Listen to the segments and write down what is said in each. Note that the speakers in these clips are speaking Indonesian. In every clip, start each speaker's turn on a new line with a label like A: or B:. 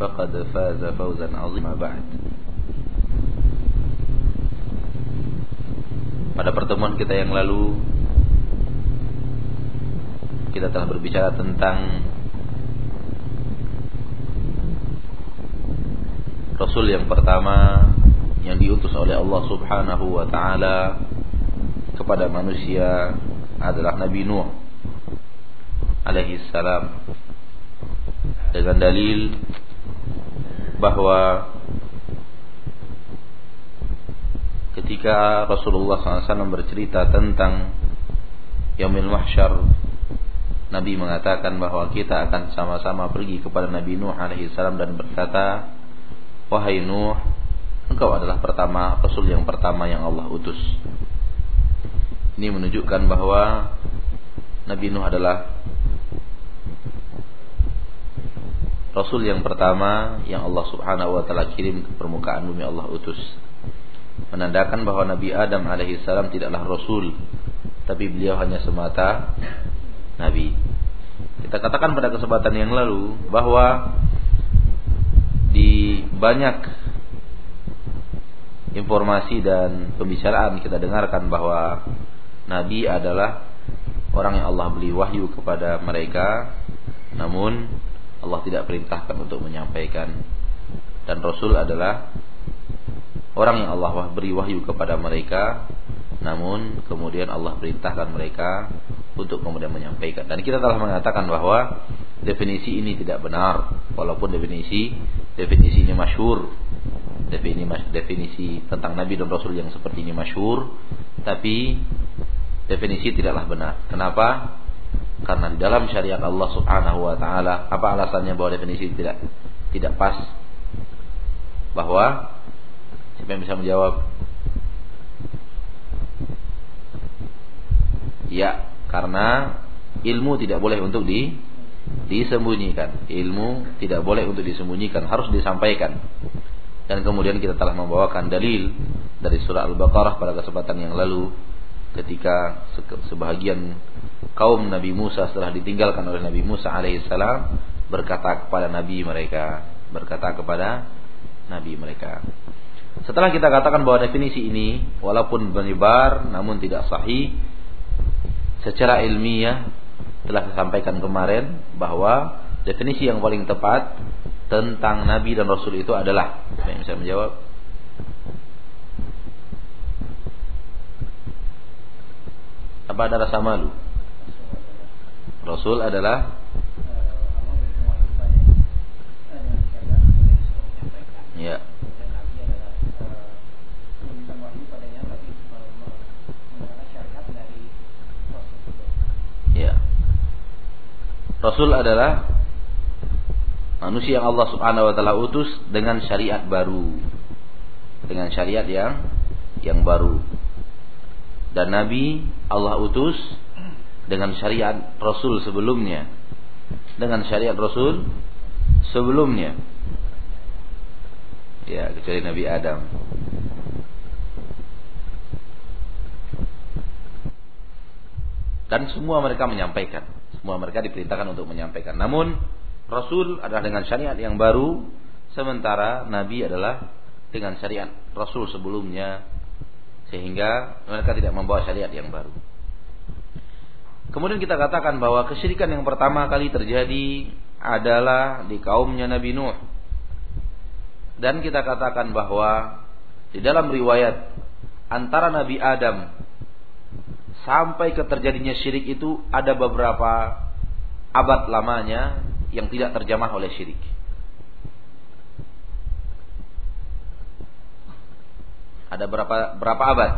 A: فقد فاز فوزا عظيما بعد Pada pertemuan kita yang lalu Kita telah berbicara tentang Rasul yang pertama Yang diutus oleh Allah subhanahu wa ta'ala Kepada manusia Adalah Nabi Nuh Alaihi salam Dengan dalil bahwa ketika Rasulullah SAW bercerita tentang Yaumil Mahsyar Nabi mengatakan bahwa kita akan sama-sama pergi kepada Nabi Nuh alaihi dan berkata Wahai Nuh Engkau adalah pertama Rasul yang pertama yang Allah utus. Ini menunjukkan bahwa Nabi Nuh adalah Rasul yang pertama yang Allah Subhanahu wa taala kirim ke permukaan bumi Allah utus. Menandakan bahwa Nabi Adam alaihi salam tidaklah rasul, tapi beliau hanya semata nabi. Kita katakan pada kesempatan yang lalu bahwa di banyak informasi dan pembicaraan kita dengarkan bahwa nabi adalah orang yang Allah beri wahyu kepada mereka namun Allah tidak perintahkan untuk menyampaikan. Dan Rasul adalah orang yang Allah beri wahyu kepada mereka. Namun kemudian Allah perintahkan mereka untuk kemudian menyampaikan. Dan kita telah mengatakan bahwa definisi ini tidak benar. Walaupun definisi definisinya masyhur. Definisi definisi tentang nabi dan rasul yang seperti ini masyhur. Tapi definisi tidaklah benar. Kenapa karena di dalam syariat Allah Subhanahu wa taala apa alasannya bahwa definisi tidak tidak pas? Bahwa siapa yang bisa menjawab? Ya, karena ilmu tidak boleh untuk di disembunyikan. Ilmu tidak boleh untuk disembunyikan, harus disampaikan. Dan kemudian kita telah membawakan dalil dari surah Al-Baqarah pada kesempatan yang lalu ketika sebahagian kaum Nabi Musa setelah ditinggalkan oleh Nabi Musa alaihissalam berkata kepada Nabi mereka berkata kepada Nabi mereka. Setelah kita katakan bahwa definisi ini walaupun menyebar namun tidak sahih secara ilmiah telah saya sampaikan kemarin bahwa definisi yang paling tepat tentang Nabi dan Rasul itu adalah saya bisa menjawab apa ada rasa malu? Rasul adalah Ya. Ya. Rasul adalah manusia yang Allah Subhanahu wa taala utus dengan syariat baru. Dengan syariat yang yang baru. Dan nabi Allah utus dengan syariat Rasul sebelumnya. Dengan syariat Rasul sebelumnya. Ya, kecuali Nabi Adam. Dan semua mereka menyampaikan. Semua mereka diperintahkan untuk menyampaikan. Namun Rasul adalah dengan syariat yang baru, sementara Nabi adalah dengan syariat Rasul sebelumnya, sehingga mereka tidak membawa syariat yang baru. Kemudian kita katakan bahwa kesyirikan yang pertama kali terjadi adalah di kaumnya Nabi Nuh. Dan kita katakan bahwa di dalam riwayat antara Nabi Adam sampai ke terjadinya syirik itu ada beberapa abad lamanya yang tidak terjamah oleh syirik. Ada berapa berapa abad?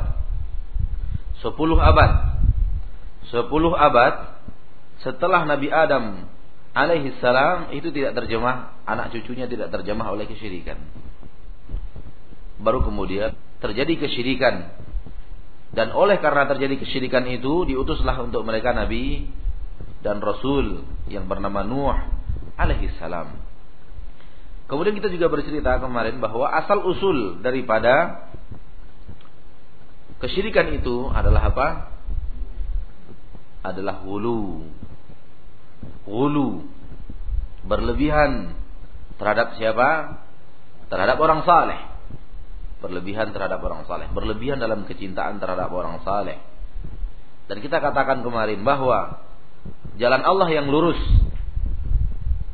A: Sepuluh abad sepuluh abad setelah Nabi Adam alaihi salam itu tidak terjemah anak cucunya tidak terjemah oleh kesyirikan. Baru kemudian terjadi kesyirikan dan oleh karena terjadi kesyirikan itu diutuslah untuk mereka nabi dan rasul yang bernama Nuh alaihi salam. Kemudian kita juga bercerita kemarin bahwa asal usul daripada kesyirikan itu adalah apa? adalah hulu. Hulu. Berlebihan Terhadap siapa? Terhadap orang saleh. Berlebihan terhadap orang saleh, berlebihan dalam kecintaan terhadap orang saleh. Dan kita katakan kemarin bahwa jalan Allah yang lurus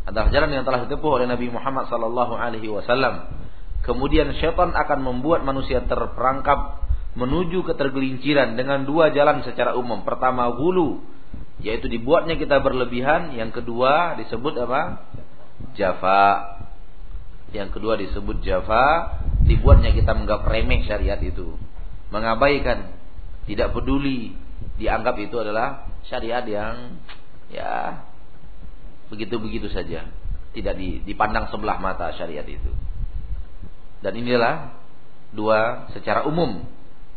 A: adalah jalan yang telah ditempuh oleh Nabi Muhammad wasallam. Kemudian syaitan akan membuat manusia terperangkap menuju ketergelinciran dengan dua jalan secara umum. Pertama hulu, yaitu dibuatnya kita berlebihan. Yang kedua disebut apa? Jafa. Yang kedua disebut jafa, dibuatnya kita menganggap remeh syariat itu. Mengabaikan, tidak peduli, dianggap itu adalah syariat yang ya begitu-begitu saja. Tidak dipandang sebelah mata syariat itu. Dan inilah dua secara umum.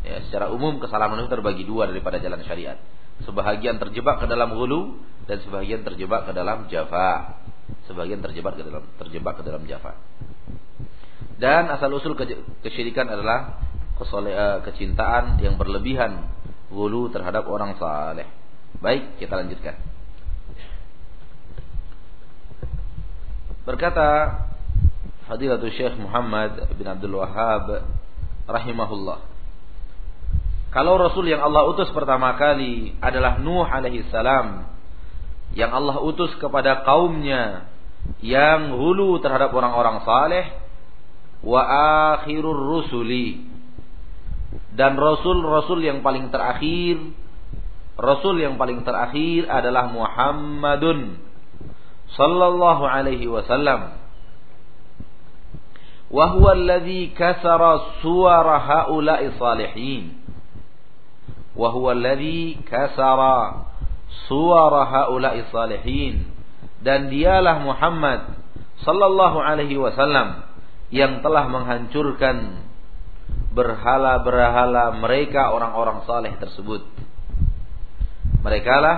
A: Ya, secara umum kesalahan manusia terbagi dua daripada jalan syariat. Sebahagian terjebak ke dalam hulu dan sebahagian terjebak ke dalam jafa. Sebagian terjebak ke dalam terjebak ke dalam jafa. Dan asal usul kesyirikan adalah eh, kecintaan yang berlebihan hulu terhadap orang saleh. Baik, kita lanjutkan. Berkata Fadilatul Syekh Muhammad bin Abdul Wahhab rahimahullah. Kalau Rasul yang Allah utus pertama kali adalah Nuh alaihi salam yang Allah utus kepada kaumnya yang hulu terhadap orang-orang saleh wa akhirur rusuli. Dan rasul-rasul yang paling terakhir rasul yang paling terakhir adalah Muhammadun sallallahu alaihi wasallam. Wa huwa alladhi kasara suwara haula'i salihin huwa alladhi kasara suwara haula'i salihin dan dialah Muhammad sallallahu alaihi wasallam yang telah menghancurkan berhala-berhala mereka orang-orang saleh tersebut. Mereka lah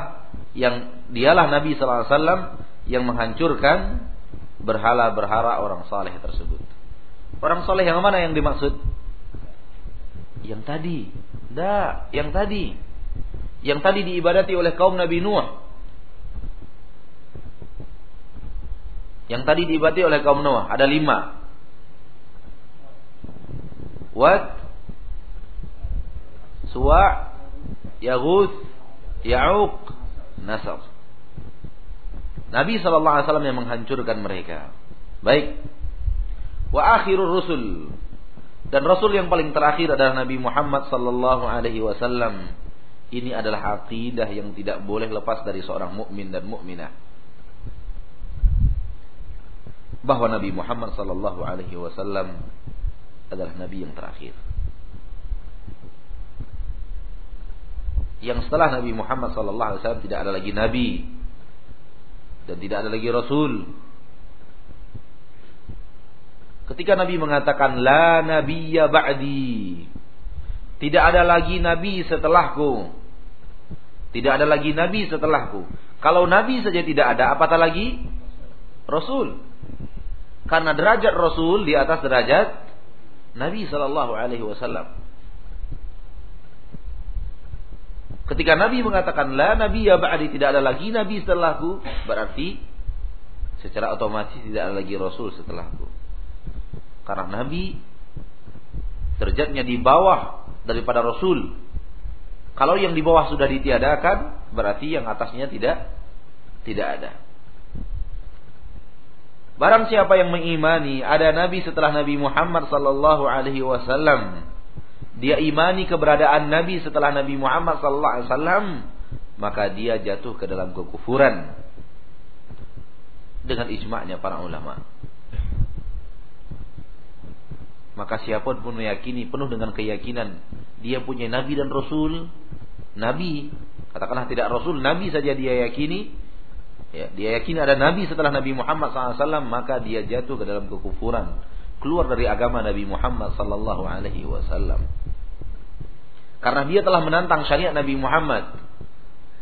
A: yang dialah Nabi sallallahu alaihi wasallam yang menghancurkan berhala-berhala orang saleh tersebut. Orang saleh yang mana yang dimaksud? Yang tadi. Dah, yang tadi. Yang tadi diibadati oleh kaum Nabi Nuh. Yang tadi diibadati oleh kaum Nuh ada lima. Wat, Suwa, Yaguth, Ya'uq, Nasr. Nabi SAW yang menghancurkan mereka. Baik. Wa akhirur rusul. Dan Rasul yang paling terakhir adalah Nabi Muhammad sallallahu alaihi wasallam. Ini adalah akidah yang tidak boleh lepas dari seorang mukmin dan mukminah. Bahwa Nabi Muhammad sallallahu alaihi wasallam adalah nabi yang terakhir. Yang setelah Nabi Muhammad sallallahu alaihi wasallam tidak ada lagi nabi dan tidak ada lagi rasul. Ketika Nabi mengatakan la nabiyya ba'di. Tidak ada lagi nabi setelahku. Tidak ada lagi nabi setelahku. Kalau nabi saja tidak ada, apatah lagi rasul. Karena derajat rasul di atas derajat Nabi sallallahu alaihi wasallam. Ketika Nabi mengatakan la nabi ya ba'di tidak ada lagi nabi setelahku, berarti secara otomatis tidak ada lagi rasul setelahku. Karena nabi derajatnya di bawah daripada rasul. Kalau yang di bawah sudah ditiadakan, berarti yang atasnya tidak tidak ada. Barang siapa yang mengimani ada nabi setelah Nabi Muhammad sallallahu alaihi wasallam dia imani keberadaan Nabi setelah Nabi Muhammad sallallahu alaihi wasallam, maka dia jatuh ke dalam kekufuran dengan ijma'nya para ulama. Maka siapa pun pun meyakini penuh dengan keyakinan dia punya nabi dan rasul, nabi, katakanlah tidak rasul, nabi saja dia yakini, ya, dia yakini ada nabi setelah Nabi Muhammad SAW, maka dia jatuh ke dalam kekufuran, keluar dari agama Nabi Muhammad sallallahu alaihi wasallam. Karena dia telah menantang syariat Nabi Muhammad.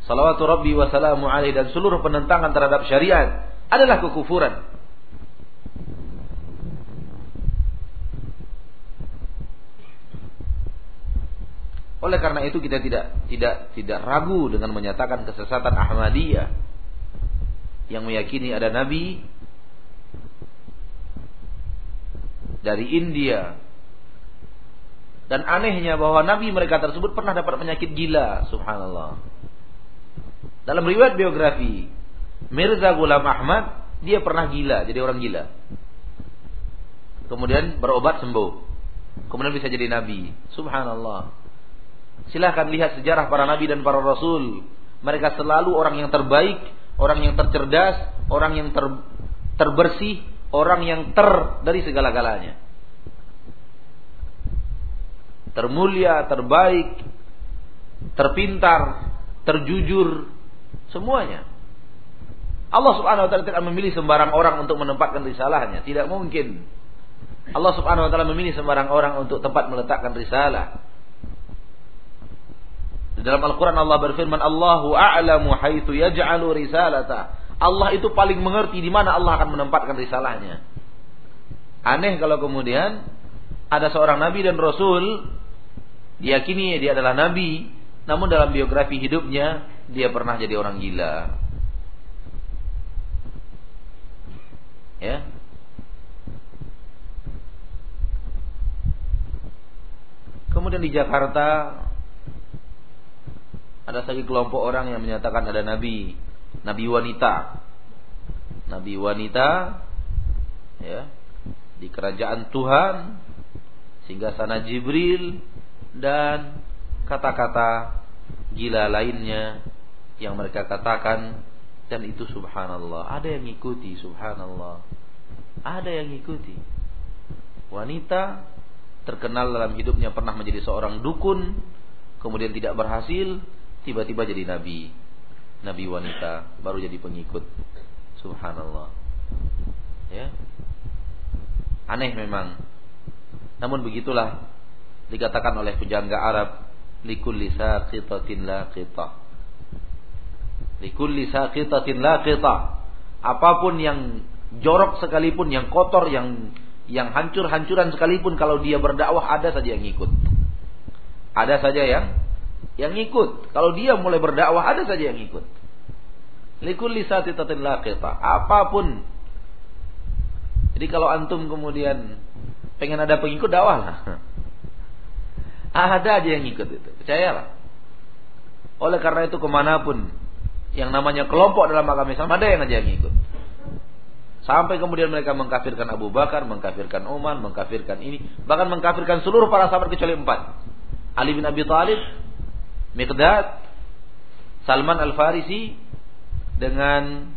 A: Salawatu Rabbi wa salamu alaihi dan seluruh penentangan terhadap syariat adalah kekufuran. Oleh karena itu kita tidak tidak tidak ragu dengan menyatakan kesesatan Ahmadiyah yang meyakini ada nabi dari India. Dan anehnya bahwa nabi mereka tersebut pernah dapat penyakit gila, subhanallah. Dalam riwayat biografi Mirza Ghulam Ahmad, dia pernah gila, jadi orang gila. Kemudian berobat sembuh. Kemudian bisa jadi nabi. Subhanallah. Silahkan lihat sejarah para nabi dan para rasul. Mereka selalu orang yang terbaik, orang yang tercerdas, orang yang ter, terbersih, orang yang ter dari segala-galanya. Termulia, terbaik, terpintar, terjujur, semuanya. Allah Subhanahu wa taala tidak memilih sembarang orang untuk menempatkan risalahnya, tidak mungkin. Allah Subhanahu wa taala memilih sembarang orang untuk tempat meletakkan risalah. Dalam Al-Qur'an Allah berfirman, "Allahu a'lamu haitsu yaj'alu risalata." Allah itu paling mengerti di mana Allah akan menempatkan risalahnya. Aneh kalau kemudian ada seorang nabi dan rasul diyakini dia adalah nabi, namun dalam biografi hidupnya dia pernah jadi orang gila. Ya. Kemudian di Jakarta ada lagi kelompok orang yang menyatakan ada nabi, nabi wanita. Nabi wanita ya di kerajaan Tuhan sehingga sana Jibril dan kata-kata gila lainnya yang mereka katakan. Dan itu subhanallah. Ada yang ngikuti subhanallah. Ada yang ngikuti. Wanita terkenal dalam hidupnya pernah menjadi seorang dukun kemudian tidak berhasil tiba-tiba jadi nabi nabi wanita baru jadi pengikut subhanallah ya Aneh memang. Namun begitulah dikatakan oleh pujangga Arab likulli saqitatin laqita. Likulli saqitatin laqita. Apa pun yang jorok sekalipun, yang kotor, yang yang hancur-hancuran sekalipun kalau dia berdakwah ada saja yang ikut. Ada saja yang yang ikut. Kalau dia mulai berdakwah ada saja yang ikut. Likulli saqitatin laqita. Apa pun jadi kalau antum kemudian pengen ada pengikut dakwah lah. Ada aja yang ikut itu, percayalah. Oleh karena itu ke mana pun yang namanya kelompok dalam agama Islam ada yang aja yang ikut. Sampai kemudian mereka mengkafirkan Abu Bakar, mengkafirkan Umar, mengkafirkan ini, bahkan mengkafirkan seluruh para sahabat kecuali empat. Ali bin Abi Thalib, Miqdad, Salman Al Farisi, dengan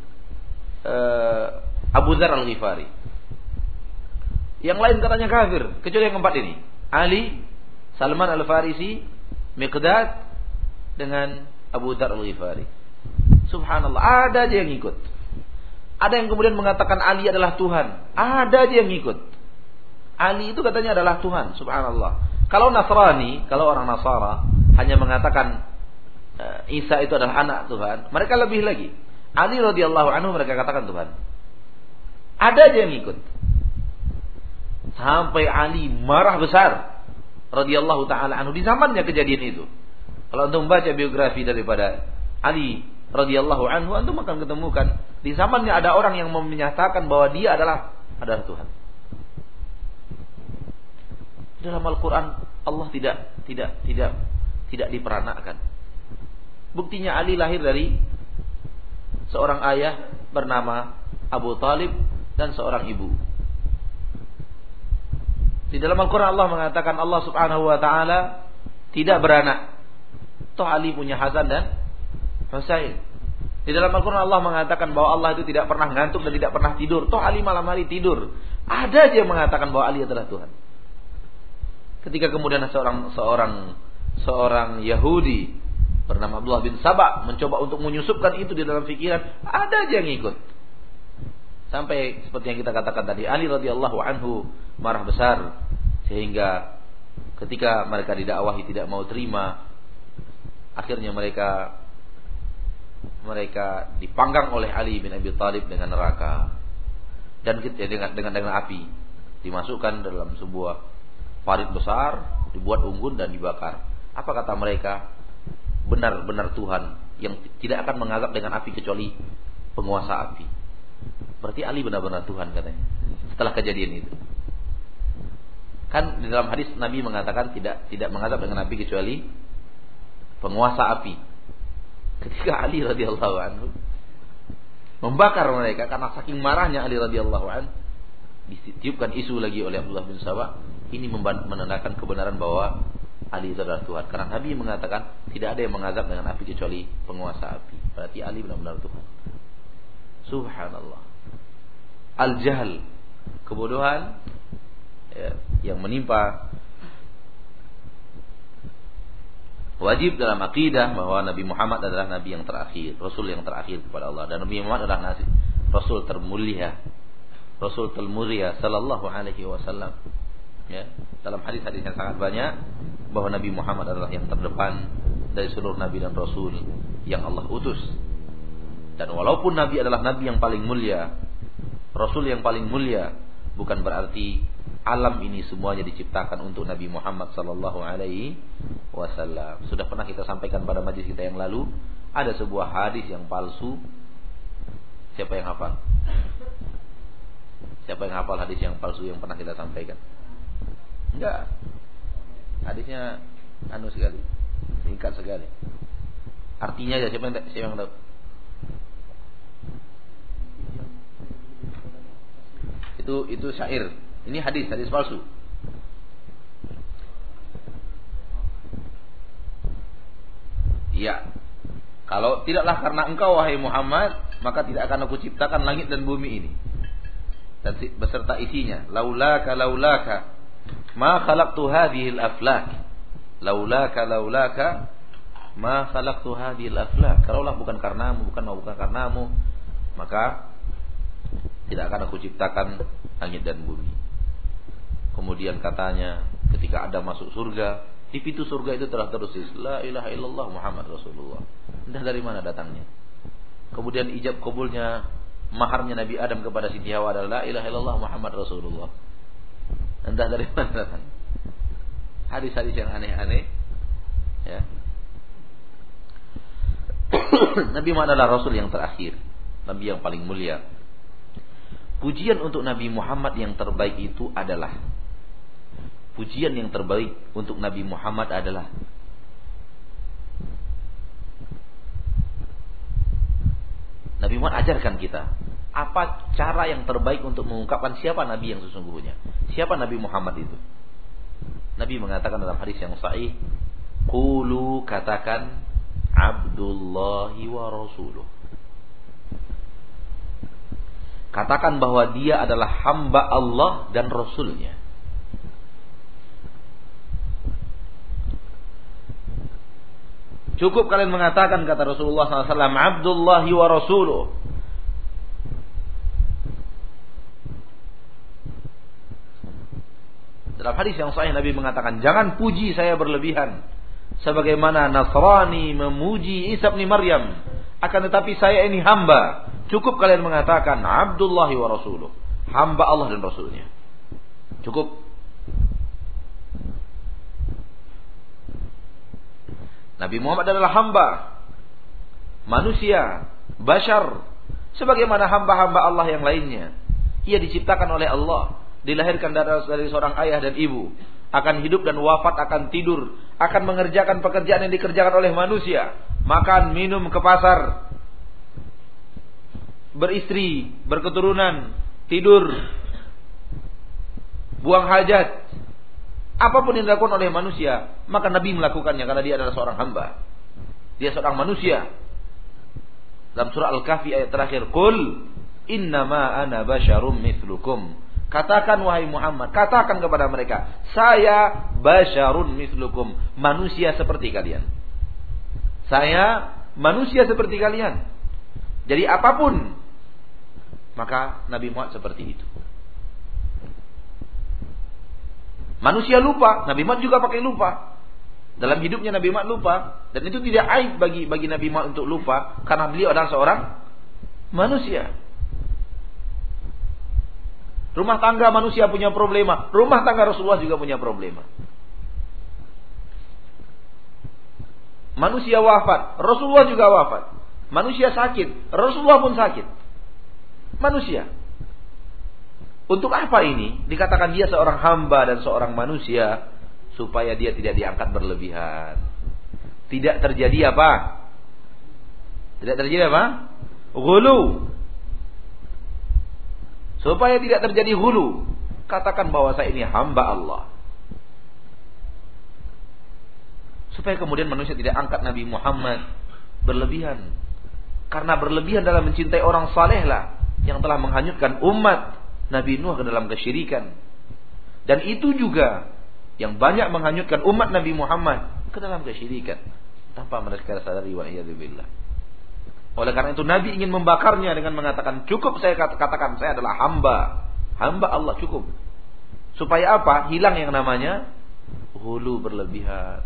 A: uh, Abu Dhar Al Ghifari. Yang lain katanya kafir, kecuali yang keempat ini. Ali, Salman Al-Farisi, Miqdad dengan Abu Dhar Al-Ghifari. Subhanallah, ada aja yang ikut. Ada yang kemudian mengatakan Ali adalah Tuhan. Ada aja yang ikut. Ali itu katanya adalah Tuhan, subhanallah. Kalau Nasrani, kalau orang Nasara hanya mengatakan eh, Isa itu adalah anak Tuhan, mereka lebih lagi. Ali radhiyallahu anhu mereka katakan Tuhan. Ada aja yang ikut. Sampai Ali marah besar radhiyallahu taala anhu di zamannya kejadian itu. Kalau antum baca biografi daripada Ali radhiyallahu anhu antum akan ketemukan di zamannya ada orang yang menyatakan bahwa dia adalah adalah Tuhan. Dalam Al-Qur'an Allah tidak tidak tidak tidak diperanakkan. Buktinya Ali lahir dari seorang ayah bernama Abu Talib dan seorang ibu di dalam Al-Quran Allah mengatakan Allah subhanahu wa ta'ala tidak beranak. Toh Ali punya Hasan dan Husain. Di dalam Al-Quran Allah mengatakan bahwa Allah itu tidak pernah ngantuk dan tidak pernah tidur. Toh Ali malam hari tidur. Ada aja yang mengatakan bahwa Ali adalah Tuhan. Ketika kemudian seorang seorang seorang Yahudi bernama Abdullah bin Sabah mencoba untuk menyusupkan itu di dalam pikiran, ada aja yang ikut. Sampai seperti yang kita katakan tadi, Ali radhiyallahu anhu marah besar sehingga ketika mereka didakwahi tidak mau terima, akhirnya mereka mereka dipanggang oleh Ali bin Abi Thalib dengan neraka dan ya, dengan dengan dengan api dimasukkan dalam sebuah parit besar, dibuat unggun dan dibakar. Apa kata mereka? Benar-benar Tuhan yang tidak akan mengazab dengan api kecuali penguasa api. Berarti Ali benar-benar Tuhan katanya. Setelah kejadian itu. Kan di dalam hadis Nabi mengatakan tidak tidak mengazab dengan api kecuali penguasa api. Ketika Ali radhiyallahu anhu membakar mereka karena saking marahnya Ali radhiyallahu anhu ditiupkan isu lagi oleh Abdullah bin Sabah ini menandakan kebenaran bahwa Ali adalah Tuhan. Karena Nabi mengatakan tidak ada yang mengazab dengan api kecuali penguasa api. Berarti Ali benar-benar Tuhan. Subhanallah. Al jahl kebodohan ya, yang menimpa wajib dalam akidah bahwa Nabi Muhammad adalah Nabi yang terakhir Rasul yang terakhir kepada Allah. Dan Nabi Muhammad adalah Rasul termulia. Rasul termulia sallallahu alaihi wasallam. Ya, dalam hadis-hadis yang sangat banyak bahwa Nabi Muhammad adalah yang terdepan dari seluruh nabi dan rasul yang Allah utus. Dan walaupun nabi adalah nabi yang paling mulia, rasul yang paling mulia, bukan berarti alam ini semuanya diciptakan untuk Nabi Muhammad sallallahu alaihi wasallam. Sudah pernah kita sampaikan pada majlis kita yang lalu, ada sebuah hadis yang palsu. Siapa yang hafal? Siapa yang hafal hadis yang palsu yang pernah kita sampaikan? Enggak. Hadisnya anu sekali. Singkat sekali. Artinya aja siapa yang siapa yang tahu? Itu itu syair. Ini hadis, hadis palsu. Iya. Kalau tidaklah karena engkau wahai Muhammad, maka tidak akan aku ciptakan langit dan bumi ini dan beserta isinya. Laulaka laulaka ma khalaqtu hadhihi al-aflak. Laulaka laulaka ma khalaqtu hadhihi al-aflak. Kalaulah bukan karenamu, bukan bukan karenamu, maka tidak akan aku ciptakan langit dan bumi. Kemudian katanya ketika ada masuk surga, di pintu surga itu telah tertulis la ilaha illallah Muhammad Rasulullah. Entah dari mana datangnya. Kemudian ijab kabulnya maharnya Nabi Adam kepada Siti Hawa adalah la ilaha illallah Muhammad Rasulullah. Entah dari mana datang. Hadis-hadis yang aneh-aneh. Ya. Nabi Muhammad adalah Rasul yang terakhir. Nabi yang paling mulia. Pujian untuk Nabi Muhammad yang terbaik itu adalah Pujian yang terbaik untuk Nabi Muhammad adalah Nabi Muhammad ajarkan kita apa cara yang terbaik untuk mengungkapkan siapa Nabi yang sesungguhnya. Siapa Nabi Muhammad itu? Nabi mengatakan dalam hadis yang sahih, "Qulu katakan Abdullahi wa Rasuluh." Katakan bahwa dia adalah hamba Allah dan Rasulnya. Cukup kalian mengatakan kata Rasulullah SAW, Abdullah wa Rasuluh. Dalam hadis yang sahih Nabi mengatakan, jangan puji saya berlebihan. Sebagaimana Nasrani memuji Isa bin Maryam. Akan tetapi saya ini hamba. Cukup kalian mengatakan, Abdullah wa Rasuluh. Hamba Allah dan Rasulnya. Cukup. Nabi Muhammad adalah hamba. Manusia. Bashar. Sebagaimana hamba-hamba Allah yang lainnya. Ia diciptakan oleh Allah. Dilahirkan dari, seorang ayah dan ibu. Akan hidup dan wafat, akan tidur. Akan mengerjakan pekerjaan yang dikerjakan oleh manusia. Makan, minum, ke pasar. Beristri, berketurunan, tidur. Buang hajat, Apa pun yang dilakukan oleh manusia, maka Nabi melakukannya karena dia adalah seorang hamba. Dia seorang manusia. Dalam surah Al-Kahfi ayat terakhir, "Qul innama ana basyarum mithlukum." Katakan wahai Muhammad, katakan kepada mereka, saya basyarun mithlukum, manusia seperti kalian. Saya manusia seperti kalian. Jadi apa pun maka Nabi Muhammad seperti itu. Manusia lupa, Nabi Muhammad juga pakai lupa. Dalam hidupnya Nabi Muhammad lupa dan itu tidak aib bagi bagi Nabi Muhammad untuk lupa karena beliau adalah seorang manusia. Rumah tangga manusia punya problema, rumah tangga Rasulullah juga punya problema. Manusia wafat, Rasulullah juga wafat. Manusia sakit, Rasulullah pun sakit. Manusia. Untuk apa ini? Dikatakan dia seorang hamba dan seorang manusia supaya dia tidak diangkat berlebihan. Tidak terjadi apa? Tidak terjadi apa? Gulu. Supaya tidak terjadi gulu. Katakan bahwa saya ini hamba Allah. Supaya kemudian manusia tidak angkat Nabi Muhammad berlebihan. Karena berlebihan dalam mencintai orang saleh lah yang telah menghanyutkan umat Nabi Nuh ke dalam kesyirikan. Dan itu juga yang banyak menghanyutkan umat Nabi Muhammad ke dalam kesyirikan tanpa mereka sadari wa. Oleh karena itu Nabi ingin membakarnya dengan mengatakan cukup saya katakan saya adalah hamba. Hamba Allah cukup. Supaya apa? Hilang yang namanya hulu berlebihan.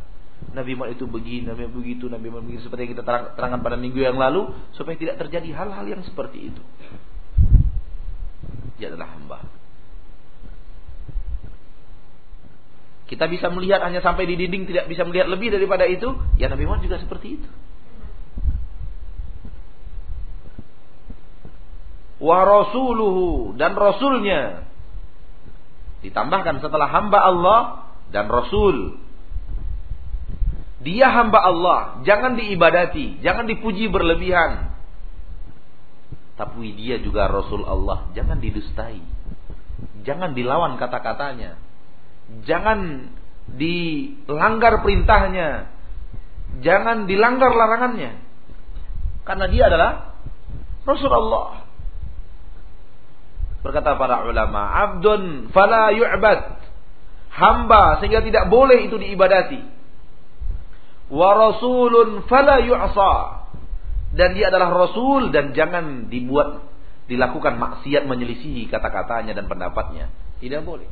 A: Nabi Muhammad itu begini, Nabi Muhammad begitu, Nabi Muhammad begitu seperti yang kita terang, terangkan pada minggu yang lalu supaya tidak terjadi hal-hal yang seperti itu. Dia adalah hamba. Kita bisa melihat hanya sampai di dinding, tidak bisa melihat lebih daripada itu. Ya Nabi Muhammad juga seperti itu. Wa rasuluhu dan rasulnya. Ditambahkan setelah hamba Allah dan rasul. Dia hamba Allah, jangan diibadati, jangan dipuji berlebihan. Tapi dia juga Rasul Allah. Jangan didustai. Jangan dilawan kata-katanya. Jangan dilanggar perintahnya. Jangan dilanggar larangannya. Karena dia adalah Rasul Allah. Berkata para ulama, abdun fala yu'bad. Hamba sehingga tidak boleh itu diibadati. Wa rasulun fala yu'sa dan dia adalah rasul dan jangan dibuat dilakukan maksiat menyelisihi kata-katanya dan pendapatnya. Tidak boleh.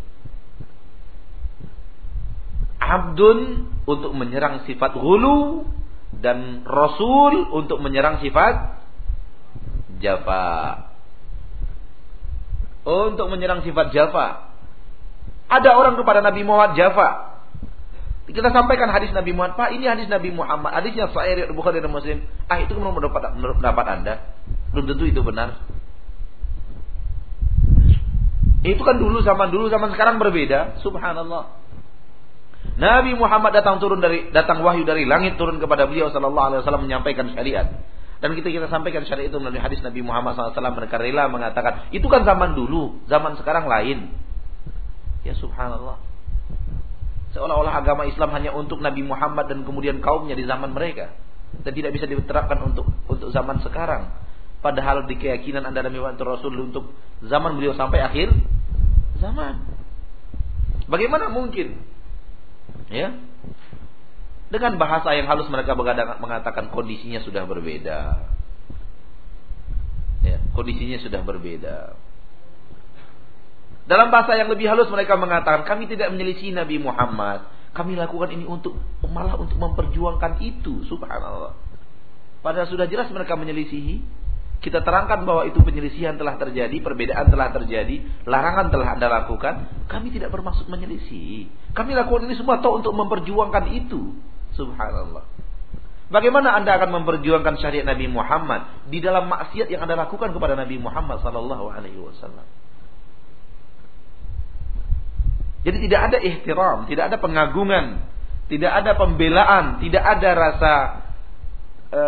A: Abdun untuk menyerang sifat hulu dan rasul untuk menyerang sifat jafa. Untuk menyerang sifat jafa. Ada orang kepada Nabi Muhammad jafa. Kita sampaikan hadis Nabi Muhammad, Pak ini hadis Nabi Muhammad, hadisnya Sahih Bukhari dan Muslim. Ah itu menurut pendapat, menurut pendapat Anda. Belum tentu itu benar. Itu kan dulu zaman dulu zaman sekarang berbeda. Subhanallah. Nabi Muhammad datang turun dari datang wahyu dari langit turun kepada beliau sallallahu alaihi wasallam menyampaikan syariat. Dan kita kita sampaikan syariat itu melalui hadis Nabi Muhammad SAW mereka rela mengatakan itu kan zaman dulu, zaman sekarang lain. Ya subhanallah. Seolah-olah agama Islam hanya untuk Nabi Muhammad dan kemudian kaumnya di zaman mereka dan tidak bisa diterapkan untuk untuk zaman sekarang. Padahal di keyakinan Anda Nabi Muhammad Rasul untuk zaman beliau sampai akhir zaman. Bagaimana mungkin? Ya. Dengan bahasa yang halus mereka mengatakan kondisinya sudah berbeda. Ya, kondisinya sudah berbeda. Dalam bahasa yang lebih halus mereka mengatakan kami tidak menyelisih Nabi Muhammad. Kami lakukan ini untuk malah untuk memperjuangkan itu. Subhanallah. Padahal sudah jelas mereka menyelisihi. Kita terangkan bahwa itu penyelisihan telah terjadi, perbedaan telah terjadi, larangan telah Anda lakukan. Kami tidak bermaksud menyelisih. Kami lakukan ini semua untuk memperjuangkan itu. Subhanallah. Bagaimana Anda akan memperjuangkan syariat Nabi Muhammad di dalam maksiat yang Anda lakukan kepada Nabi Muhammad sallallahu alaihi wasallam? Jadi tidak ada ihtiram, tidak ada pengagungan, tidak ada pembelaan, tidak ada rasa e,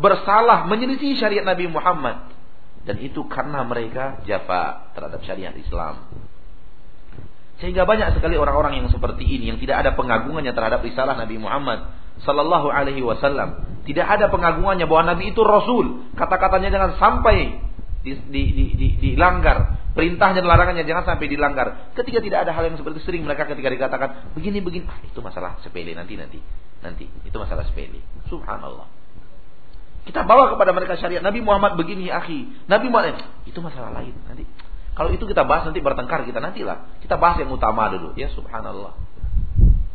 A: bersalah menyelisih syariat Nabi Muhammad. Dan itu karena mereka jafa terhadap syariat Islam. Sehingga banyak sekali orang-orang yang seperti ini yang tidak ada pengagungannya terhadap risalah Nabi Muhammad sallallahu alaihi wasallam. Tidak ada pengagungannya bahwa Nabi itu rasul. Kata-katanya jangan sampai dilanggar. Di, di, di, di Perintahnya dan larangannya jangan sampai dilanggar. Ketika tidak ada hal yang seperti sering mereka ketika dikatakan begini begini, ah, itu masalah sepele nanti nanti nanti itu masalah sepele. Subhanallah. Kita bawa kepada mereka syariat Nabi Muhammad begini, akhi. Nabi Muhammad itu masalah lain nanti. Kalau itu kita bahas nanti bertengkar kita nantilah. Kita bahas yang utama dulu. Ya subhanallah.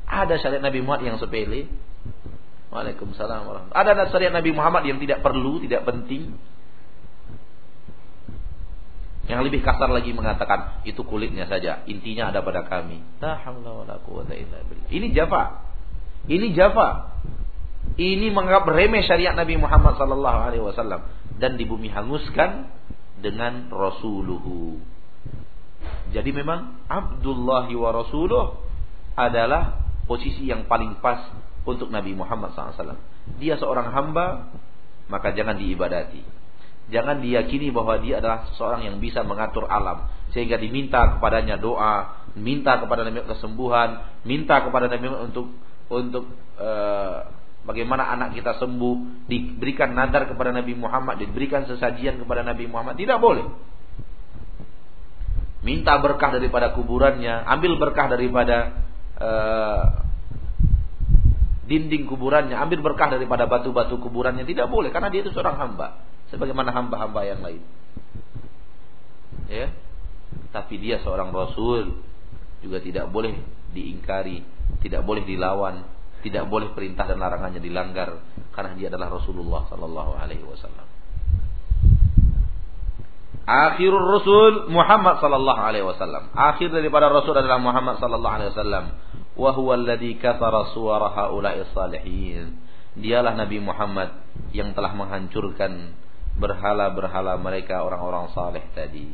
A: Ada syariat Nabi Muhammad yang sepele. Waalaikumsalam warahmatullahi Ada syariat Nabi Muhammad yang tidak perlu, tidak penting. Yang lebih kasar lagi mengatakan itu kulitnya saja, intinya ada pada kami. Ini Java. Ini Java. Ini menganggap remeh syariat Nabi Muhammad sallallahu alaihi wasallam dan di bumi hanguskan dengan rasuluhu. Jadi memang Abdullah wa Rasuluh adalah posisi yang paling pas untuk Nabi Muhammad SAW. Dia seorang hamba, maka jangan diibadati. Jangan diyakini bahwa dia adalah seorang yang bisa mengatur alam sehingga diminta kepadanya doa, minta kepada Nabi kesembuhan, minta kepada Nabi untuk untuk uh, bagaimana anak kita sembuh, diberikan nadar kepada Nabi Muhammad, diberikan sesajian kepada Nabi Muhammad, tidak boleh. Minta berkah daripada kuburannya, ambil berkah daripada uh, dinding kuburannya, ambil berkah daripada batu-batu kuburannya, tidak boleh karena dia itu seorang hamba sebagaimana hamba-hamba yang lain. Ya. Tapi dia seorang rasul juga tidak boleh diingkari, tidak boleh dilawan, tidak boleh perintah dan larangannya dilanggar karena dia adalah Rasulullah sallallahu alaihi wasallam. Akhirul Rasul Muhammad sallallahu alaihi wasallam. Akhir daripada Rasul adalah Muhammad sallallahu alaihi wasallam. Wa huwa alladhi kathara suwara haula'i salihin. Dialah Nabi Muhammad yang telah menghancurkan berhala-berhala mereka orang-orang saleh tadi.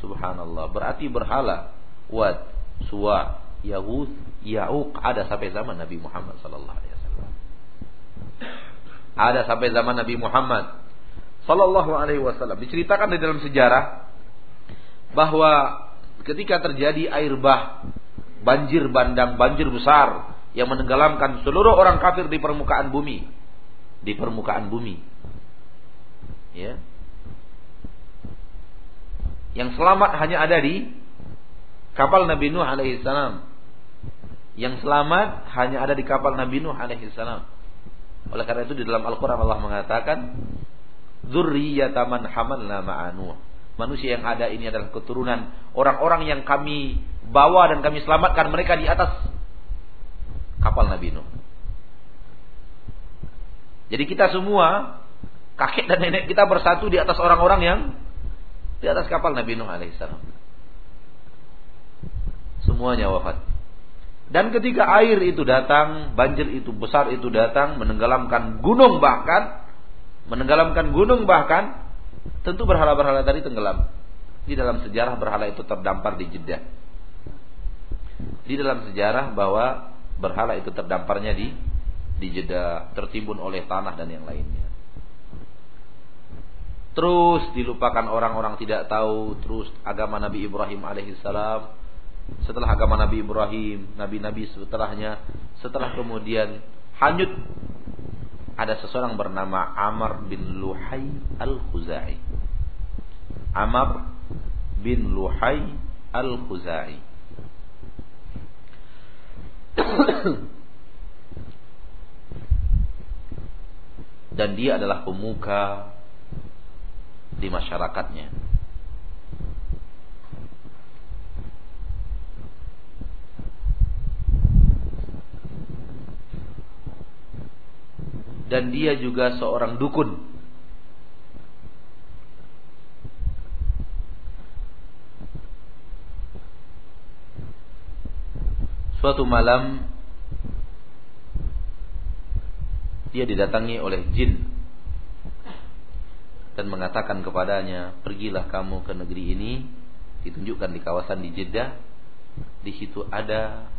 A: Subhanallah. Berarti berhala Wad, Suwa, Yahud, Ya'uq ada sampai zaman Nabi Muhammad sallallahu alaihi wasallam. Ada sampai zaman Nabi Muhammad sallallahu alaihi wasallam. Diceritakan di dalam sejarah bahwa ketika terjadi air bah, banjir bandang, banjir besar yang menenggelamkan seluruh orang kafir di permukaan bumi, di permukaan bumi ya yang selamat hanya ada di kapal Nabi Nuh alaihi salam. Yang selamat hanya ada di kapal Nabi Nuh alaihi salam. Oleh karena itu di dalam Al-Qur'an Allah mengatakan dzurriyyata man hamalna ma'a. Manusia yang ada ini adalah keturunan orang-orang yang kami bawa dan kami selamatkan mereka di atas kapal Nabi Nuh. Jadi kita semua kakek dan nenek kita bersatu di atas orang-orang yang di atas kapal Nabi Nuh alaihissalam. Semuanya wafat. Dan ketika air itu datang, banjir itu besar itu datang, menenggelamkan gunung bahkan, menenggelamkan gunung bahkan, tentu berhala-berhala tadi tenggelam. Di dalam sejarah berhala itu terdampar di Jeddah. Di dalam sejarah bahwa berhala itu terdamparnya di di Jeddah, tertimbun oleh tanah dan yang lainnya. Terus dilupakan orang-orang tidak tahu Terus agama Nabi Ibrahim alaihissalam Setelah agama Nabi Ibrahim Nabi-Nabi setelahnya Setelah kemudian hanyut Ada seseorang bernama Amr bin Luhai al-Khuzai Amr bin Luhai al-Khuzai Dan dia adalah pemuka di masyarakatnya. Dan dia juga seorang dukun. Suatu malam dia didatangi oleh jin dan mengatakan kepadanya, "Pergilah kamu ke negeri ini." Ditunjukkan di kawasan di Jeddah. Di situ ada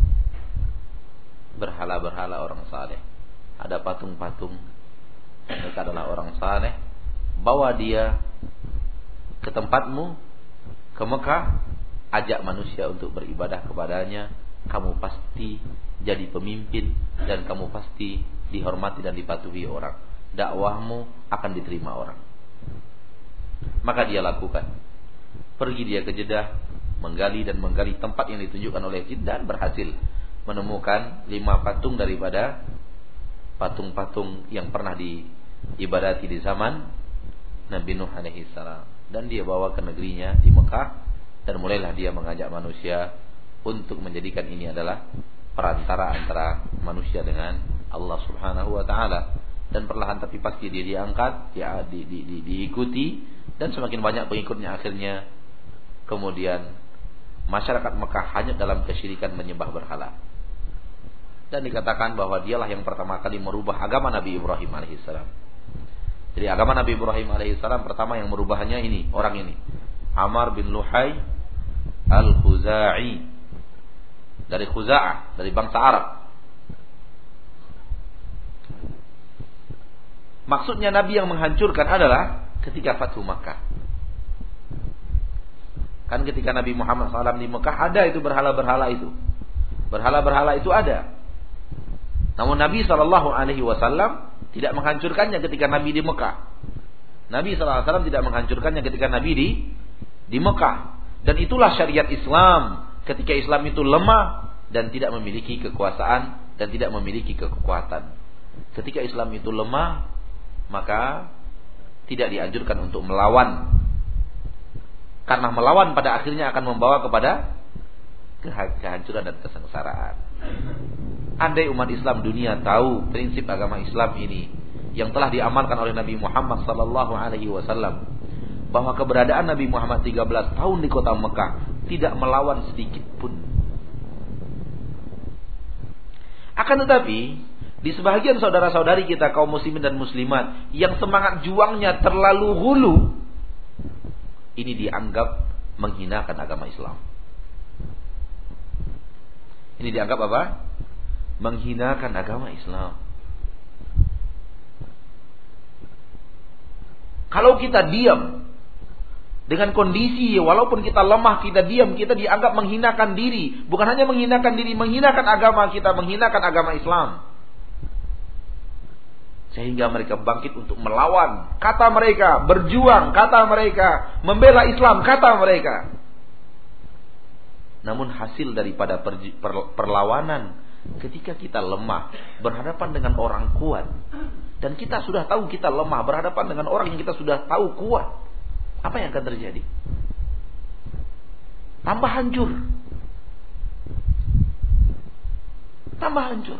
A: berhala-berhala orang saleh. Ada patung-patung. Mereka adalah orang saleh. Bawa dia ke tempatmu ke Mekah, ajak manusia untuk beribadah kepadanya. Kamu pasti jadi pemimpin dan kamu pasti dihormati dan dipatuhi orang. Dakwahmu akan diterima orang. Maka dia lakukan. Pergi dia ke Jeddah, menggali dan menggali tempat yang ditunjukkan oleh jin dan berhasil menemukan lima patung daripada patung-patung yang pernah diibadati di zaman Nabi Nuh alaihi salam dan dia bawa ke negerinya di Mekah dan mulailah dia mengajak manusia untuk menjadikan ini adalah perantara antara manusia dengan Allah Subhanahu wa taala dan perlahan tapi pasti dia diangkat ya di, di, di, diikuti dan semakin banyak pengikutnya akhirnya kemudian masyarakat Mekah hanya dalam kesyirikan menyembah berhala. Dan dikatakan bahwa dialah yang pertama kali merubah agama Nabi Ibrahim alaihissalam. Jadi agama Nabi Ibrahim alaihissalam pertama yang merubahnya ini, orang ini. Amar bin Luhai Al-Khuzai dari Khuza'ah, dari bangsa Arab. Maksudnya Nabi yang menghancurkan adalah ketika Fathu Makkah. Kan ketika Nabi Muhammad SAW di Mekah ada itu berhala-berhala itu. Berhala-berhala itu ada. Namun Nabi Shallallahu Alaihi Wasallam tidak menghancurkannya ketika Nabi di Mekah. Nabi SAW tidak menghancurkannya ketika Nabi di di Mekah. Dan itulah syariat Islam. Ketika Islam itu lemah dan tidak memiliki kekuasaan dan tidak memiliki kekuatan. Ketika Islam itu lemah, maka tidak dianjurkan untuk melawan. Karena melawan pada akhirnya akan membawa kepada kehancuran dan kesengsaraan. Andai umat Islam dunia tahu prinsip agama Islam ini yang telah diamalkan oleh Nabi Muhammad sallallahu alaihi wasallam bahwa keberadaan Nabi Muhammad 13 tahun di kota Mekah tidak melawan sedikit pun. Akan tetapi di sebagian saudara-saudari kita kaum muslimin dan muslimat yang semangat juangnya terlalu hulu ini dianggap menghinakan agama Islam. Ini dianggap apa? Menghinakan agama Islam. Kalau kita diam dengan kondisi walaupun kita lemah, kita diam, kita dianggap menghinakan diri. Bukan hanya menghinakan diri, menghinakan agama kita, menghinakan agama Islam. Sehingga mereka bangkit untuk melawan. Kata mereka, berjuang, kata mereka, membela Islam, kata mereka. Namun hasil daripada perlawanan ketika kita lemah berhadapan dengan orang kuat dan kita sudah tahu kita lemah berhadapan dengan orang yang kita sudah tahu kuat apa yang akan terjadi? Tambah hancur. Tambah hancur.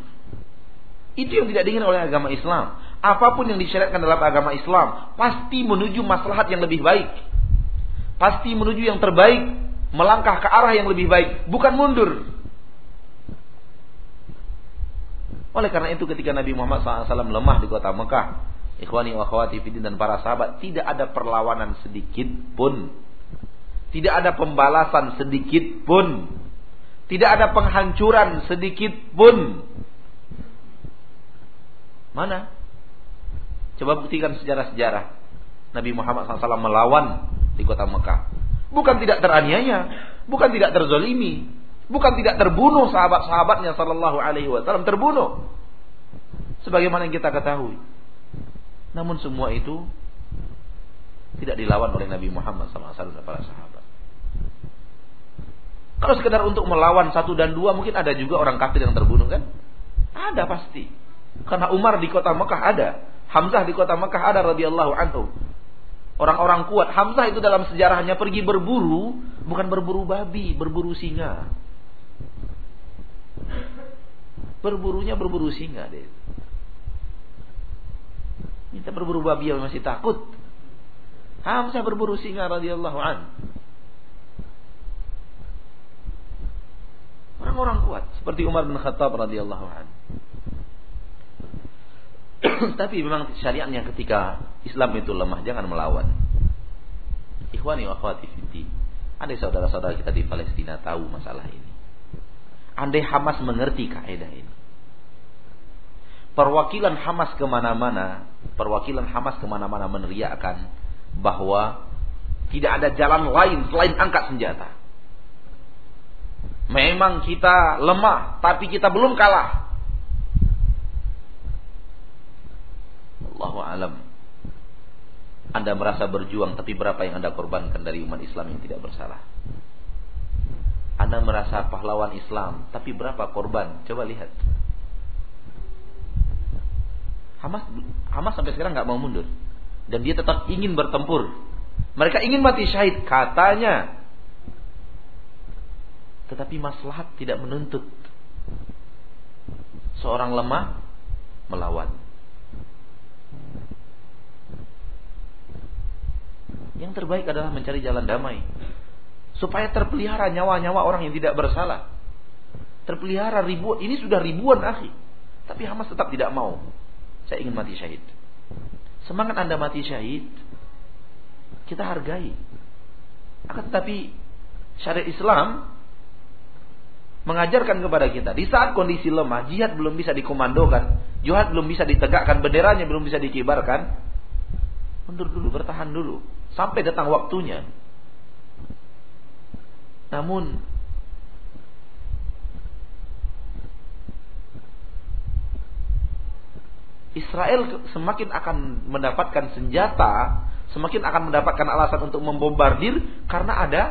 A: Itu yang tidak diingin oleh agama Islam. Apa pun yang disyariatkan dalam agama Islam pasti menuju maslahat yang lebih baik. Pasti menuju yang terbaik melangkah ke arah yang lebih baik, bukan mundur. Oleh karena itu ketika Nabi Muhammad SAW lemah di kota Mekah, ikhwani wa akhwati fidin dan para sahabat tidak ada perlawanan sedikit pun. Tidak ada pembalasan sedikit pun. Tidak ada penghancuran sedikit pun. Mana? Coba buktikan sejarah-sejarah. Nabi Muhammad SAW melawan di kota Mekah. Bukan tidak teraniaya, bukan tidak terzolimi, bukan tidak terbunuh sahabat-sahabatnya Sallallahu Alaihi Wasallam terbunuh, sebagaimana yang kita ketahui. Namun semua itu tidak dilawan oleh Nabi Muhammad SAW dan para sahabat. Kalau sekedar untuk melawan satu dan dua mungkin ada juga orang kafir yang terbunuh kan? Ada pasti. Karena Umar di kota Mekah ada, Hamzah di kota Mekah ada radhiyallahu anhu. Orang-orang kuat. Hamzah itu dalam sejarahnya pergi berburu, bukan berburu babi, berburu singa. Berburunya berburu singa deh. Minta berburu babi yang masih takut. Hamzah berburu singa radhiyallahu an. Orang-orang kuat seperti Umar bin Khattab radhiyallahu an. Tapi memang syariatnya ketika Islam itu lemah, jangan melawan. Ikhwani wa akhwati. Andai saudara-saudara kita di Palestina tahu masalah ini. Andai Hamas mengerti kaidah ini. Perwakilan Hamas ke mana-mana, perwakilan Hamas ke mana-mana meneriakkan bahwa tidak ada jalan lain selain angkat senjata. Memang kita lemah, tapi kita belum kalah. Allahu alam. Anda merasa berjuang tapi berapa yang Anda korbankan dari umat Islam yang tidak bersalah? Anda merasa pahlawan Islam tapi berapa korban? Coba lihat. Hamas Hamas sampai sekarang nggak mau mundur dan dia tetap ingin bertempur. Mereka ingin mati syahid katanya. Tetapi maslahat tidak menuntut seorang lemah melawan. Yang terbaik adalah mencari jalan damai. Supaya terpelihara nyawa-nyawa orang yang tidak bersalah. Terpelihara ribuan, ini sudah ribuan akhi. Tapi Hamas tetap tidak mau. Saya ingin mati syahid. Semangat Anda mati syahid, kita hargai. Akan tetapi Syariat Islam mengajarkan kepada kita di saat kondisi lemah, jihad belum bisa dikomandokan, jihad belum bisa ditegakkan, benderanya belum bisa dikibarkan, mundur dulu, bertahan dulu sampai datang waktunya. Namun Israel semakin akan mendapatkan senjata, semakin akan mendapatkan alasan untuk membombardir karena ada